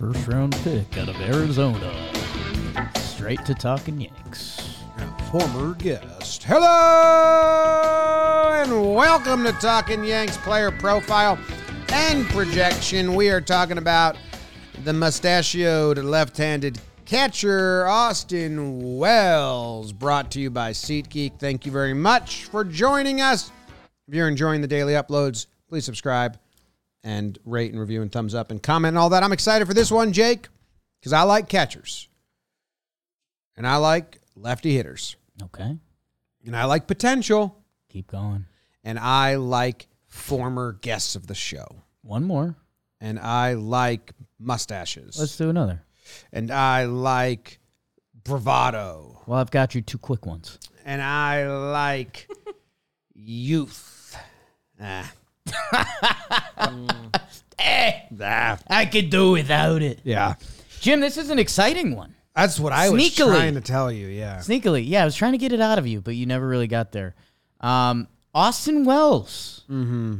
First round pick out of Arizona. Straight to talking Yanks. And former guest. Hello and welcome to Talking Yanks player profile and projection. We are talking about the mustachioed left-handed catcher Austin Wells, brought to you by SeatGeek. Thank you very much for joining us. If you're enjoying the daily uploads, please subscribe and rate and review and thumbs up and comment and all that. I'm excited for this one, Jake, because I like catchers and I like lefty hitters. Okay. And I like potential. Keep going. And I like former guests of the show. One more. And I like mustaches. Let's do another. and I like bravado. Well, I've got you two quick ones. And I like youth. Ah. Eh, Ah. I could do without it. Yeah. Jim, this is an exciting one. That's what I was trying to tell you. Yeah. Sneakily. Yeah, I was trying to get it out of you, but you never really got there. Um, Austin Wells Mm-hmm.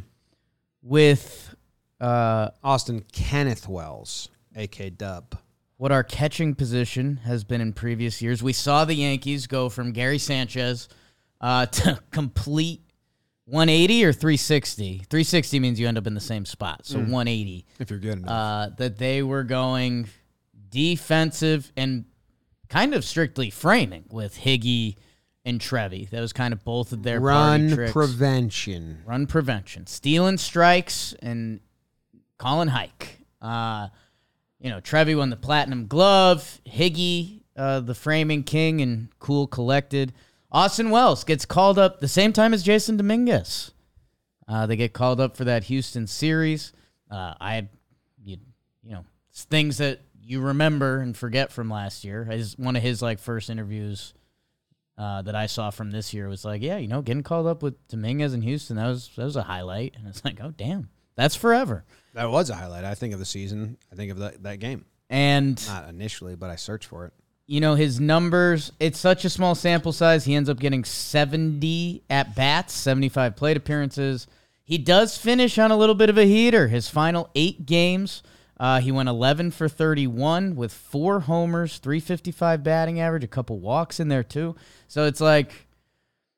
with uh, Austin Kenneth Wells, AK Dub. what our catching position has been in previous years. We saw the Yankees go from Gary Sanchez uh, to complete 180 or 360. 360 means you end up in the same spot. So 180. If you're good enough. Uh, that they were going defensive and kind of strictly framing with Higgy and Trevi. That was kind of both of their party Run tricks. prevention. run prevention, stealing strikes, and calling hike. Uh, you know, Trevi won the platinum glove. Higgy, uh, the framing king, and cool collected. Austin Wells gets called up the same time as Jasson Dominguez. Uh, they get called up for that Houston series. Uh, I, you, you know, things that you remember and forget from last year. His, one of his like first interviews uh, that I saw from this year was like, yeah, you know, getting called up with Dominguez in Houston, that was that was a highlight, and it's like, oh damn, that's forever. That was a highlight. I think of the season. I think of that, that game. And Not initially, but I searched for it. You know his numbers. It's such a small sample size. He ends up getting seventy at bats, seventy-five plate appearances. He does finish on a little bit of a heater. His final eight games, uh, he went eleven for thirty-one with four homers, three fifty-five batting average, a couple walks in there too. So it's like.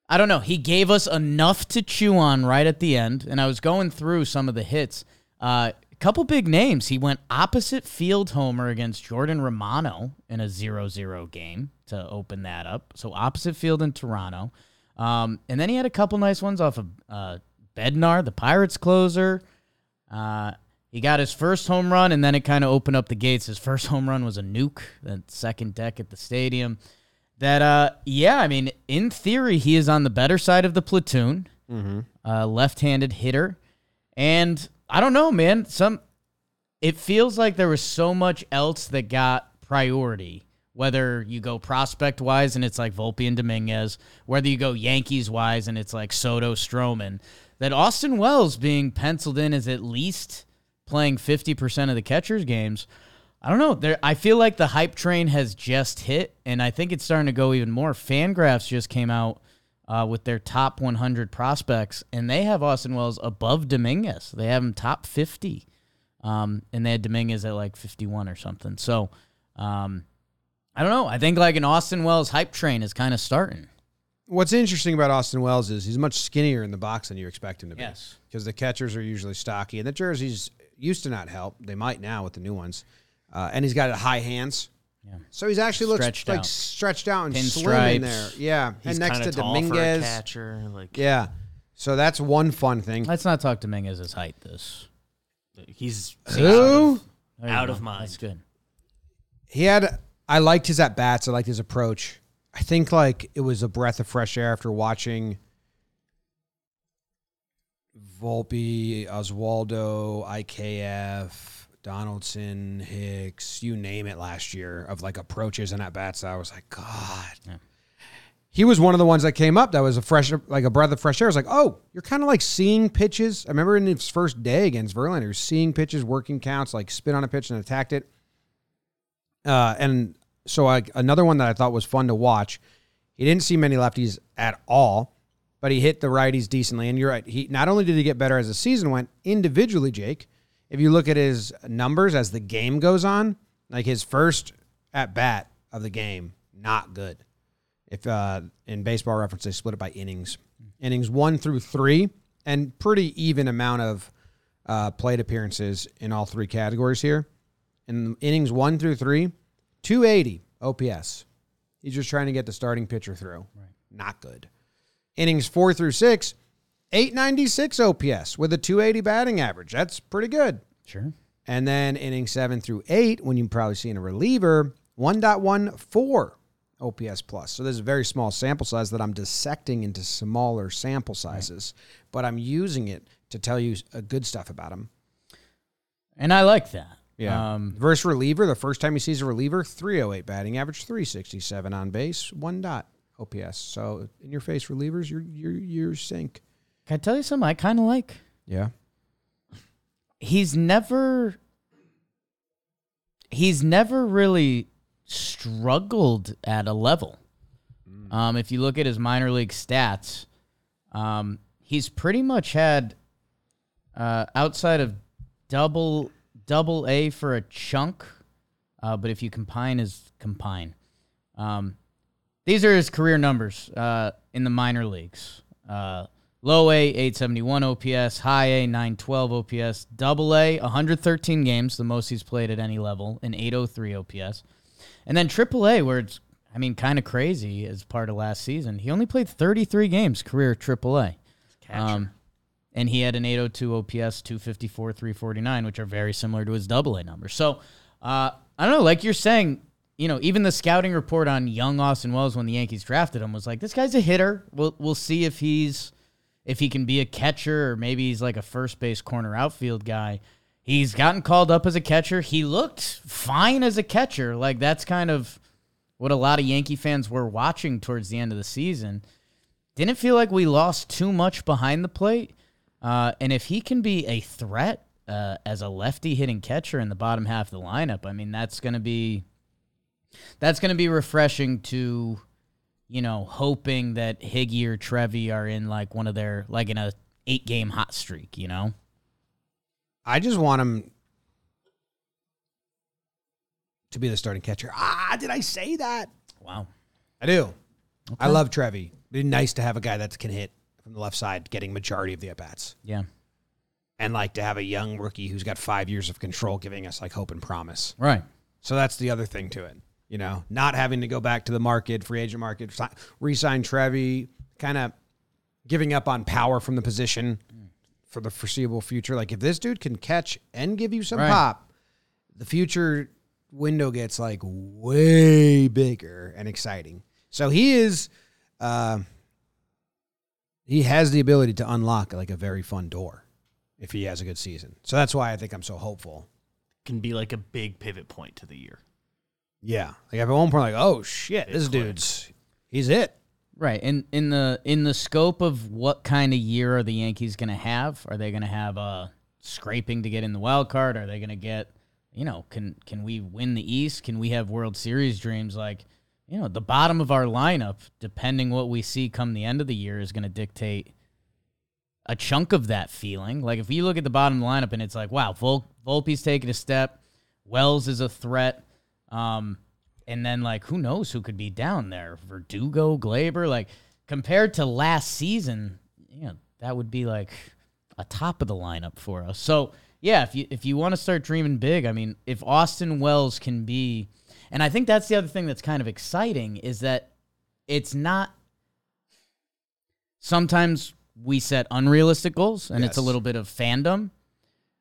I don't know. He gave us enough to chew on right at the end, and I was going through some of the hits. Uh, couple big names. He went opposite field homer against Jordan Romano in a 0-0 game to open that up. So opposite field in Toronto, um, and then he had a couple nice ones off of uh, Bednar, the Pirates closer. Uh, he got his first home run, and then it kind of opened up the gates. His first home run was a nuke, that second deck at the stadium that uh yeah i mean in theory he is on the better side of the platoon uh left-handed hitter and i don't know man some it feels like there was so much else that got priority whether you go prospect wise and it's like Volpe and Dominguez, whether you go Yankees wise and it's like Soto Stroman, that Austin Wells being penciled in as at least playing 50% of the catcher's games. I don't know. There, I feel like the hype train has just hit, and I think it's starting to go even more. Fangraphs just came out uh, with their top 100 prospects, and they have Austin Wells above Dominguez. They have him top 50, um, and they had Dominguez at like 51 or something. So, um, I don't know. I think like an Austin Wells hype train is kind of starting. What's interesting about Austin Wells is he's much skinnier in the box than you expect him to be. Yes. Because the catchers are usually stocky, and the jerseys used to not help. They might now with the new ones. Uh, and he's got high hands. Yeah. So he's actually looks Stretched like out. stretched out and slim Pinstripes. in there. Yeah. He's and next kinda to tall for a Dominguez. catcher. Like Yeah. So that's one fun thing. Let's not talk Dominguez's height. This he's Who? There you Out go. of mind. That's good. He had. I liked his at bats. I liked his approach. I think like it was a breath of fresh air after watching Volpe, Oswaldo, IKF, Donaldson, Hicks, you name it last year of like approaches and at bats. I was like, God. Yeah. He was one of the ones that came up that was a fresh, like a breath of fresh air. I was like, oh, you're kind of like seeing pitches. I remember in his first day against Verlander, was seeing pitches, working counts, like spin on a pitch and attacked it. Uh, and so I, another one that I thought was fun to watch. He didn't see many lefties at all, but he hit the righties decently. And you're right. He not only did he get better as the season went individually, Jake, if you look at his numbers as the game goes on, like his first at bat of the game, not good. If uh, in baseball reference, they split it by innings, innings one through three, and pretty even amount of uh, plate appearances in all three categories here. In innings one through three, 280 OPS. He's just trying to get the starting pitcher through. Right. Not good. Innings four through six, 896 OPS with a 280 batting average. That's pretty good. Sure. And then inning seven through eight, when you probably see in a reliever, 1.14 OPS plus. So there's a very small sample size that I'm dissecting into smaller sample sizes, right. but I'm using it to tell you good stuff about him. And I like that. Yeah. Um, Versus reliever, the first time he sees a reliever, 308 batting average, 367 on base, one dot OPS. So in your face relievers, you're you're you're sink. Can I tell you something I kind of like? Yeah. He's never he's never really struggled at a level. Mm. Um, if you look at his minor league stats, um, he's pretty much had uh, outside of double double A for a chunk, uh, but if you combine his combine, um, these are his career numbers uh, in the minor leagues. Low A, 871 OPS, high A, 912 OPS, double A, 113 games, the most he's played at any level, and 803 OPS. And then triple A, where it's, I mean, kind of crazy as part of last season. He only played 33 games career triple A. Um, and he had an 802 OPS, 254, 349, which are very similar to his double A numbers. So, uh, I don't know, like you're saying, you know, even the scouting report on young Austin Wells when the Yankees drafted him was like, this guy's a hitter. We'll we'll see if he's if he can be a catcher or maybe he's like a first base corner outfield guy. He's gotten called up as a catcher. He looked fine as a catcher. Like that's kind of what a lot of Yankee fans were watching towards the end of the season. Didn't feel like we lost too much behind the plate. Uh, and if he can be a threat uh, as a lefty hitting catcher in the bottom half of the lineup, I mean that's going to be that's going to be refreshing to you know hoping that Higgy or Trevi are in like one of their like in a eight game hot streak. You know, I just want him to be the starting catcher. Ah, did I say that? Wow, I do. Okay. I love Trevi. It'd be nice to have a guy that can hit from the left side getting majority of the at bats. Yeah. And like to have a young rookie who's got five years of control giving us like hope and promise. Right. So that's the other thing to it. You know, not having to go back to the market, free agent market, re-sign Trevi, kind of giving up on power from the position for the foreseeable future. Like if this dude can catch and give you some right. pop, the future window gets like way bigger and exciting. So he is uh, he has the ability to unlock like a very fun door if he has a good season. So that's why I think I'm so hopeful. Can be like a big pivot point to the year. Yeah, like at one point, like, oh shit, this dude's he's it. Right. In in the in the scope of what kind of year are the Yankees going to have? Are they going to have a scraping to get in the wild card? Are they going to get, you know, can can we win the East? Can we have World Series dreams? Like you know, the bottom of our lineup, depending what we see come the end of the year, is going to dictate a chunk of that feeling. Like if you look at the bottom of the lineup and it's like, wow, Vol- Volpe's taking a step, Wells is a threat, um, and then like who knows who could be down there? Verdugo, Gleyber, like compared to last season, you know, that would be like a top of the lineup for us. So yeah, if you if you want to start dreaming big, I mean, if Austin Wells can be and I think that's the other thing that's kind of exciting is that it's not sometimes we set unrealistic goals and yes. it's a little bit of fandom.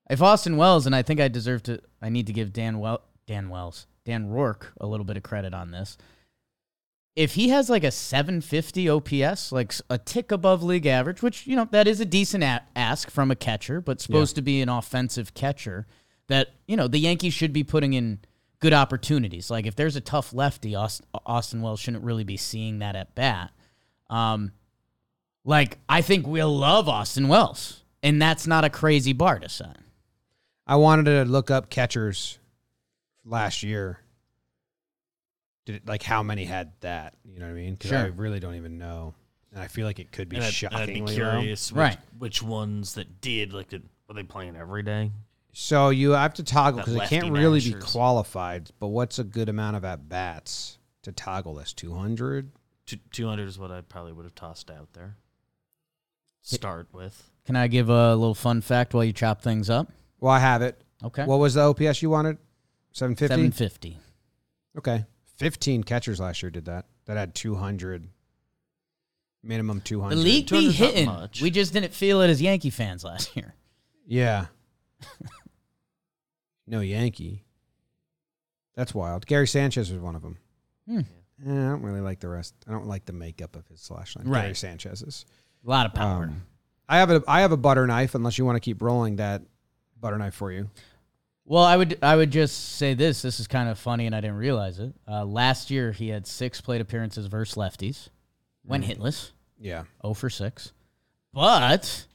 If Austin Wells and I think I deserve to I need to give Dan well Dan Wells, Dan Rourke a little bit of credit on this. If he has like a 750 OPS, like a tick above league average, which you know that is a decent a- ask from a catcher, but supposed yeah. to be an offensive catcher that, you know, the Yankees should be putting in good opportunities. Like if there's a tough lefty, Austin Wells shouldn't really be seeing that at bat. Um, like I think we'll love Austin Wells, and that's not a crazy bar to set. I wanted to look up catchers last year. Did it, like how many had that? You know what I mean? Because sure. I really don't even know, and I feel like it could be and shocking. I'd be curious, which, right? Which ones that did like did were they playing every day? So you have to toggle because it can't really be qualified. But what's a good amount of at bats to toggle this? Two hundred. Two hundred is what I probably would have tossed out there. Start with. Can I give a little fun fact while you chop things up? Well, I have it. Okay. What was the OPS you wanted? Seven fifty. 750. Okay, fifteen catchers last year did that. That had two hundred. Minimum 200. The hundred. league be hitting. much. We just didn't feel it as Yankee fans last year. Yeah. no Yankee. That's wild. Gary Sanchez was one of them. Hmm. Eh, I don't really like the rest. I don't like the makeup of his slash line. Right. Gary Sanchez's. A lot of power. Um, I have a I have a butter knife. Unless you want to keep rolling that butter knife for you. Well, I would I would just say this. This is kind of funny, and I didn't realize it. Uh, last year, he had six plate appearances versus lefties, went hitless, Yeah. 0 for six. But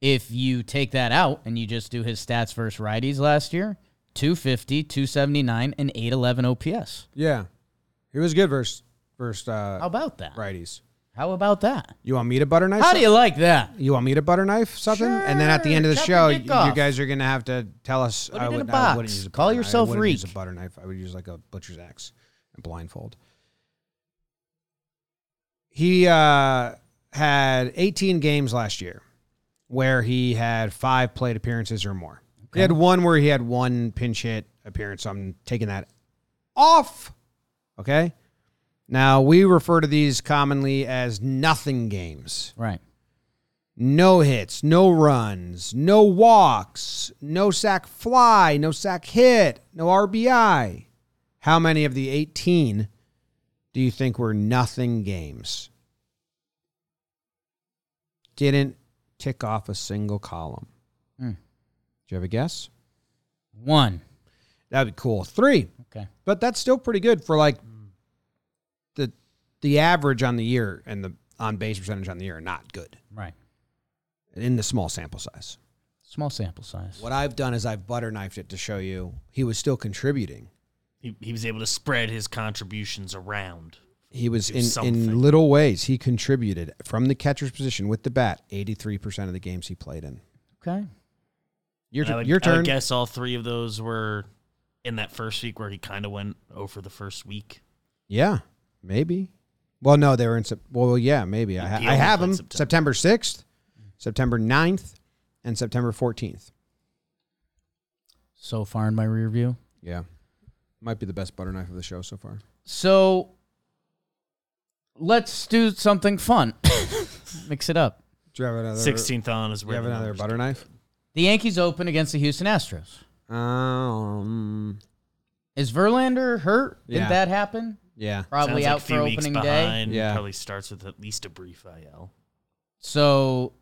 if you take that out and you just do his stats versus righties last year, 250, 279, and 811 OPS. Yeah. He was good versus versus How uh, about that? righties. How about that? You want me to butter knife? How do you like that? You want me to butter knife something? and then at the end of the Sure, chop show, your you, dick you off. guys are gonna have to tell us. Put it in a box. wouldn't use a Call butter knife. yourself I wouldn't use a butter knife. I would use like a butcher's axe and blindfold. He uh, had 18 games last year where he had five plate appearances or more. He had one where he had one pinch hit appearance. So I'm taking that off. Okay. Now we refer to these commonly as nothing games Right. no hits, no runs, no walks, no sack fly, no sack hit, no RBI. How many of the 18 do you think were nothing games? Didn't tick off a single column. Hmm. Do you have a guess? One. That'd be cool. Three. Okay. But that's still pretty good for like the the average on the year and the on base percentage on the year are not good Right. in the small sample size. Small sample size. What I've done is I've butter knifed it to show you he was still contributing. He, he was able to spread his contributions around. He was Do in, in little ways. He contributed from the catcher's position with the bat. Eighty-three percent of the games he played in. Okay. Your, And I would, your I turn. would guess all three of those were in that first week where he kind of went over the first week. Yeah, maybe. Well, no, they were in. Sep- Well, yeah, maybe. I, ha- I only have played them September September. sixth, September 9th, and September fourteenth. So far in my rear view. Yeah, might be the best butter knife of the show so far. So let's do something fun. Mix it up. Do you have another? 16th on is Do you where have the another numbers butter knife? The Yankees open against the Houston Astros. Um. Is Verlander hurt? Yeah. Did that happen? Yeah. Probably Sounds like out a few for weeks opening day. behind. Yeah. Probably starts with at least a brief IL. So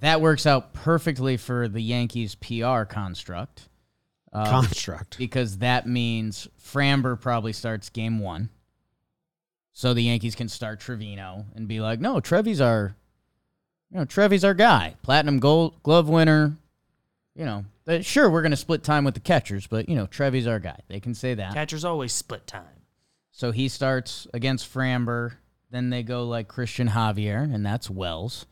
that works out perfectly for the Yankees PR construct. Uh, Construct. because that means Framber probably starts game one. So the Yankees can start Trevino and be like, no, Trevi's our, you know, Trevi's our guy, platinum gold glove winner. You know, but sure we're gonna split time with the catchers, but you know, Trevi's our guy. They can say that. Catchers always split time. So he starts against Framber. Then they go like Cristian Javier, and that's Wells.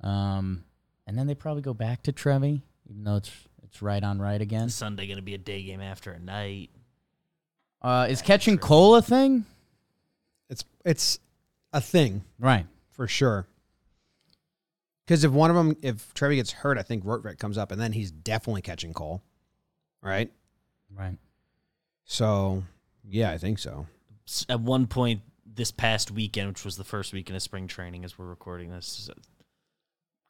Um, and then they probably go back to Trevi, even though it's it's right on right again. Sunday going to be a day game after a night. Uh, is catching Cole a thing? It's it's a thing Right. for sure. Because if one of them, if Trevi gets hurt, I think Rortvedt comes up, and then he's definitely catching Cole, right? Right. So yeah, I think so. S- At one point this past weekend, which was the first weekend of spring training as we're recording this,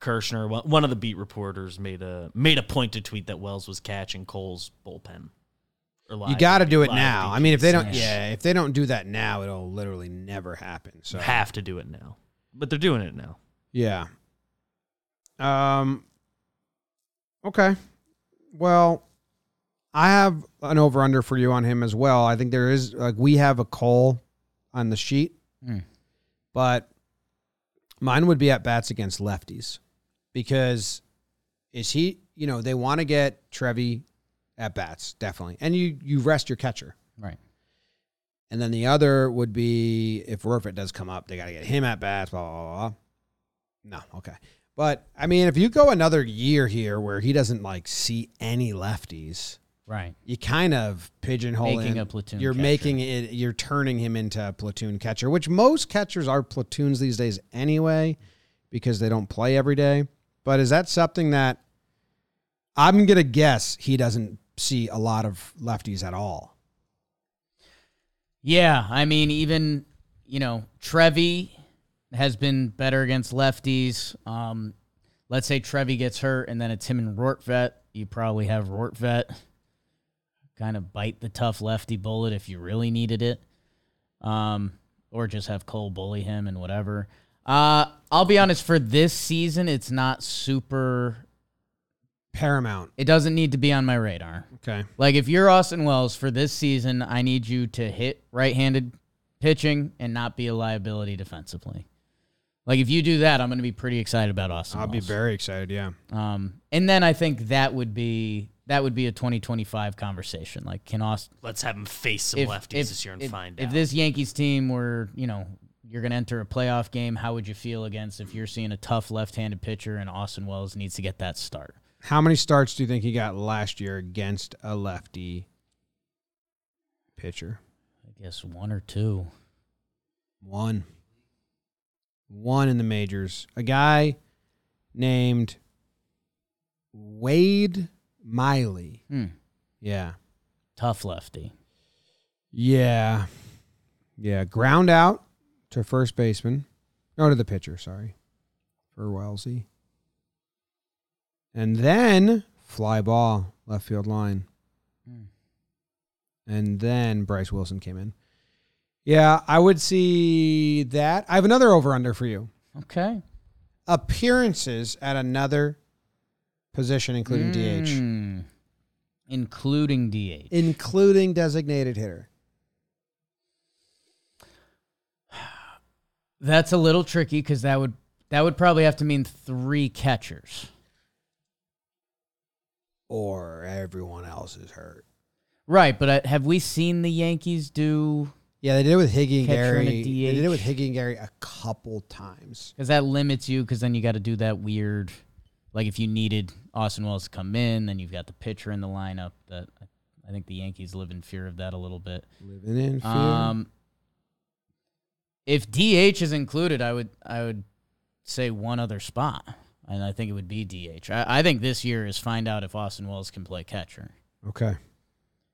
Kirschner, one one of the beat reporters, made a made a point to tweet that Wells was catching Cole's bullpen. Or you got to do it live now. I mean, if they don't, yeah, if they don't do that now, it'll literally never happen. So You have to do it now. But they're doing it now. Yeah. Um. Okay. Well, I have an over under for you on him as well. I think there is like we have a call on the sheet, Mm. but mine would be at bats against lefties because is he? You know they want to get Trevi at bats definitely, and you you rest your catcher. Right. And then the other would be if Rortvedt does come up, they got to get him at bats. Blah, blah, blah. No, okay. But I mean, if you go another year here where he doesn't like see any lefties, Right. you kind of pigeonhole Making him. a platoon You're catcher. making it. You're turning him into a platoon catcher, which most catchers are platoons these days anyway, because they don't play every day. But is that something that I'm gonna guess he doesn't see a lot of lefties at all? Yeah, I mean, even you know, Trevi has been better against lefties. Um, let's say Trevi gets hurt, and then it's him and Rortvedt. You probably have Rortvedt kind of bite the tough lefty bullet if you really needed it, um, or just have Cole bully him and whatever. Uh, I'll be honest. For this season, it's not super. Paramount. It doesn't need to be on my radar. Okay. Like if you're Austin Wells for this season, I need you to hit right-handed pitching and not be a liability defensively. Like if you do that, I'm going to be pretty excited about Austin. I'll be very excited. Yeah. Um, and then I think that would be that would be a 2025 conversation. Like can Austin Let's have him face some if, lefties if, this year and if, find if out. If this Yankees team were you know you're going to enter a playoff game, how would you feel against if you're seeing a tough left-handed pitcher and Austin Wells needs to get that start? How many starts do you think he got last year against a lefty pitcher? I guess one or two. One. One in the majors. A guy named Wade Miley. Hmm. Yeah. Tough lefty. Yeah. Yeah. Ground out to first baseman. No, to the pitcher, sorry. For Wellesley. And then fly ball, left field line. Hmm. And then Bryce Wilson came in. Yeah, I would see that. I have another over under for you. Okay. Appearances at another position, including DH, Mm. Including DH. including designated hitter. That's a little tricky because that would that would probably have to mean three catchers. Or everyone else is hurt. Right, but uh, have we seen the Yankees do? Yeah, they did it with Higgy and Gary. They did it with Higgy and Gary a couple times. Because that limits you. Because then you got to do that weird, like if you needed Austin Wells to come in, then you've got the pitcher in the lineup. That I think the Yankees live in fear of that a little bit. Living in fear. Um, if DH is included, I would I would say one other spot, and I think it would be DH. I, I think this year is find out if Austin Wells can play catcher. okay.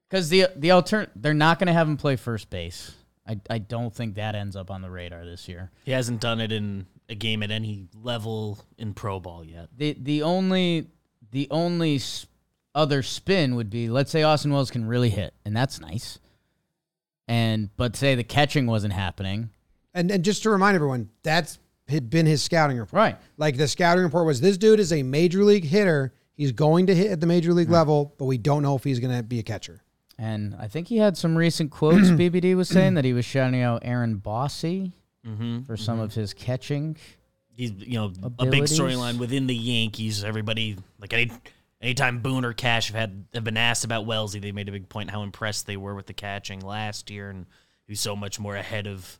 Because the the altern they're not going to have him play first base. I, I don't think that ends up on the radar this year. he hasn't done it in a game at any level in pro ball yet. The the only the only other spin would be let's say Austin Wells can really hit, and that's nice. And but say the catching wasn't happening, And and just to remind everyone, that's had been his scouting report. right? Like the scouting report was this dude is a major league hitter. He's going to hit at the major league level, but we don't know if he's going to be a catcher. And I think he had some recent quotes. BBD was saying that he was shouting out Aaron Bossy Mm-hmm. for some of his catching. He's you know a big storyline within the Yankees. Everybody like any anytime Boone or Cash have had have been asked about Wellesley, they made a big point how impressed they were with the catching last year, and he's so much more ahead of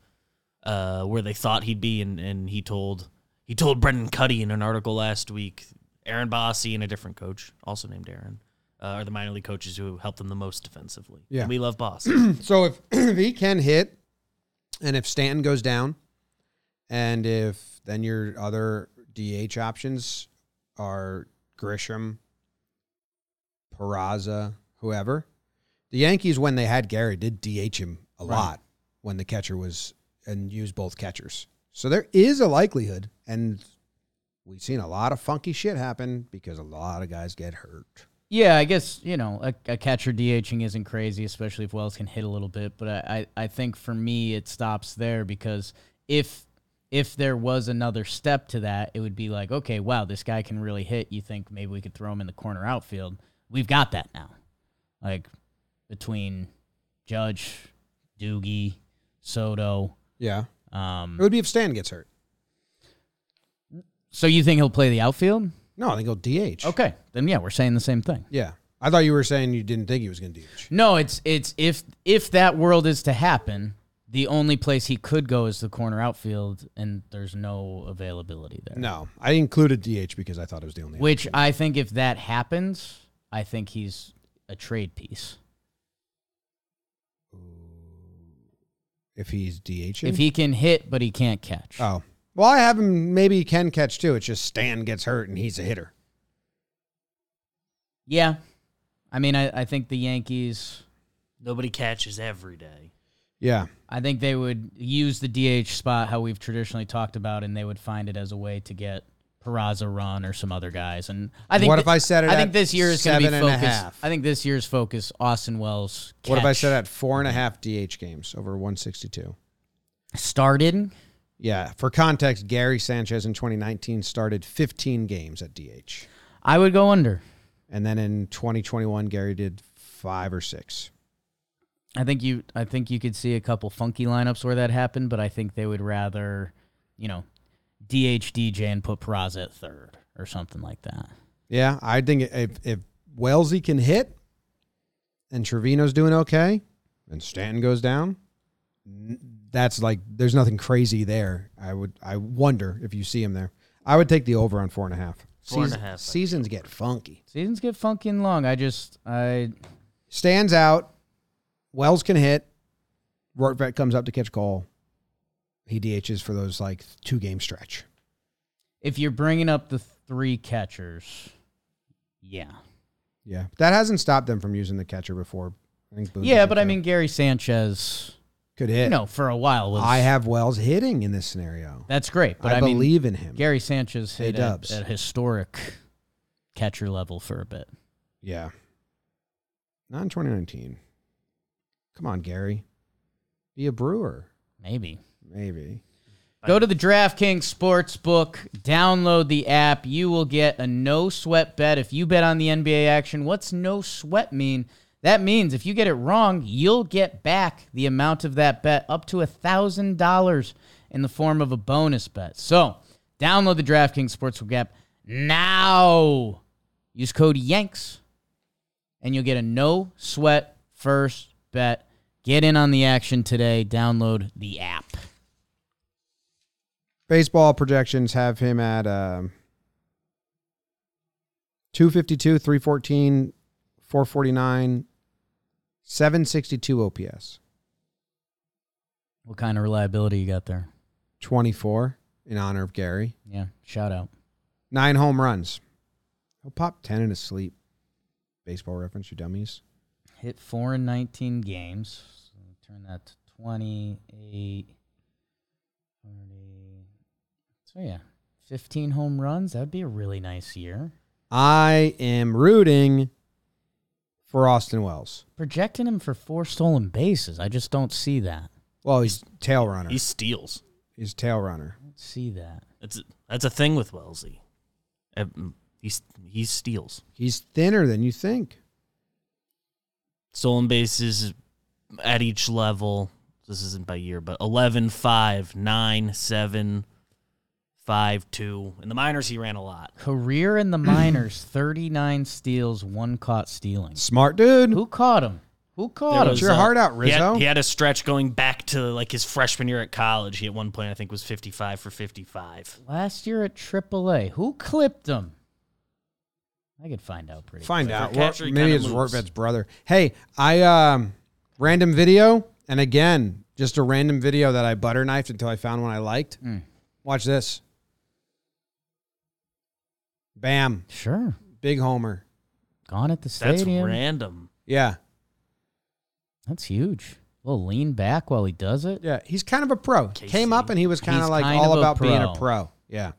uh, where they thought he'd be. And, and he told he told Brendan Kuty in an article last week, Aaron Bossy and a different coach, also named Aaron, uh, are the minor league coaches who helped them the most defensively. Yeah. and we love Bossy. So if, if he can hit, and if Stanton goes down, and if then your other DH options are Grisham, Peraza, whoever, the Yankees when they had Gary did DH him a Right. lot when the catcher was and used both catchers. So there is a likelihood, and we've seen a lot of funky shit happen because a lot of guys get hurt. Yeah, I guess you know a, a catcher DHing isn't crazy, especially if Wells can hit a little bit. But I, I, I think for me it stops there because if if there was another step to that, it would be like, okay, wow, this guy can really hit. You think maybe we could throw him in the corner outfield? We've got that now. Like between Judge, Doogie, Soto. Yeah, Um, it would be if Stan gets hurt. so you think he'll play the outfield? No, they go DH. Okay, then yeah, we're saying the same thing. Yeah. I thought you were saying you didn't think he was going to DH. No, it's it's if if that world is to happen, the only place he could go is the corner outfield, and there's no availability there. No, I included DH because I thought it was the only. Which I think if that happens, I think he's a trade piece. if he's DH. If he can hit but he can't catch. oh, well, I have him. Maybe he can catch too. It's just Stan gets hurt and he's a hitter. Yeah. I mean, I, I think the Yankees, Nobody catches every day. Yeah, I think they would use the DH spot how we've traditionally talked about, and they would find it as a way to get Peraza run or some other guys. And I think What if I said it I think at this year is going to be seven and a focused. half? I think this year's focus Austin Wells. What if I catch said at four and a half DH games over 162? started? Yeah, for context, Gary Sanchez in 2019 started 15 games at DH. I would go under. And then in 2021, Gary did five or six. I think you I think you could see a couple funky lineups where that happened, but I think they would rather, you know, DH DJ and put Peraza at third or something like that. Yeah, I think if, if Wellesley can hit and Trevino's doing okay and Stanton goes down, that's like, there's nothing crazy there. I would, I wonder if you see him there. I would take the over on four and a half. Four and a Season- half, I Seasons get funky. Seasons get funky and long. I just I Stands out. Wells can hit. Rortvedt comes up to catch Cole. He DHs for those like two game stretch. if you're bringing up the three catchers, yeah. Yeah, that hasn't stopped them from using the catcher before. I think Boone Yeah, doesn't but I care. mean Gary Sanchez, could hit. you know, for a while was I have Wells hitting in this scenario. that's great. But I, I, mean believe in him. Gary Sanchez hit at, at historic catcher level for a bit. Yeah. Not in 2019. Come on, Gary. Be a brewer. Maybe. Maybe. Go to the DraftKings Sportsbook, download the app. You will get a no sweat bet if you bet on the NBA action. What's no sweat mean? That means if you get it wrong, you'll get back the amount of that bet up to $1,000 in the form of a bonus bet. So, download the DraftKings Sportsbook app now. Use code YANKS and you'll get a no sweat first bet. Get in on the action today. Download the app. Baseball projections have him at um, 252, 314, 449, 762 OPS, What kind of reliability you got there? 24 in honor of Gary. Yeah, shout out. Nine home runs. He'll pop 10 in his sleep. Baseball reference, you dummies. Hit four in 19 games. So turn that to 28, 30. So, yeah, 15 home runs. That would be a really nice year. I am rooting for Austin Wells. Projecting him for four stolen bases. I just don't see that. Well, he's tail runner. He steals. He's, tail runner. I don't see that. That's that's a thing with Wellesley. Um, He's he steals. He's thinner than you think. Stolen bases at each level. This isn't by year, but 11, 5, 9, 7, 5, 2. In the minors, he ran a lot. Career in the minors 39 steals, one caught stealing. Smart dude. Who caught him? Who caught There him? Put your heart out, He had, Rizzo. he had a stretch going back to like his freshman year at college. He at one point I think was 55 for 55. Last year at AAA. Who clipped him? I could find out pretty Find For out. catcher, Ro- Maybe it's moves. Rortvedt's brother. Hey, I um random video, and again, just a random video that I butter knifed until I found one I liked. Mm. Watch this. Bam. Sure. Big homer. Gone at the stadium. That's random. Yeah. That's huge. A little lean back while he does it. Yeah. He's kind of a pro. Casey. Came up and he was kind He's of like kind all of a about being a pro. pro. Yeah.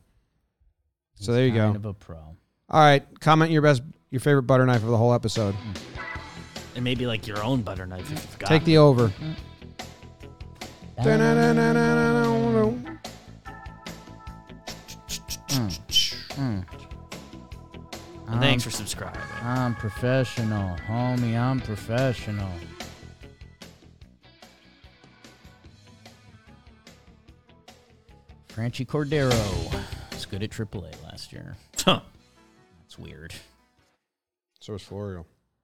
So there you go. Kind of a pro. All right. Comment your best your favorite butter knife of the whole episode. And maybe like your own butter knife if you've got Take the over. And thanks for subscribing. I'm professional, homie. I'm professional. Franchy Cordero was good at AAA last year. Huh. That's weird. So is Florial.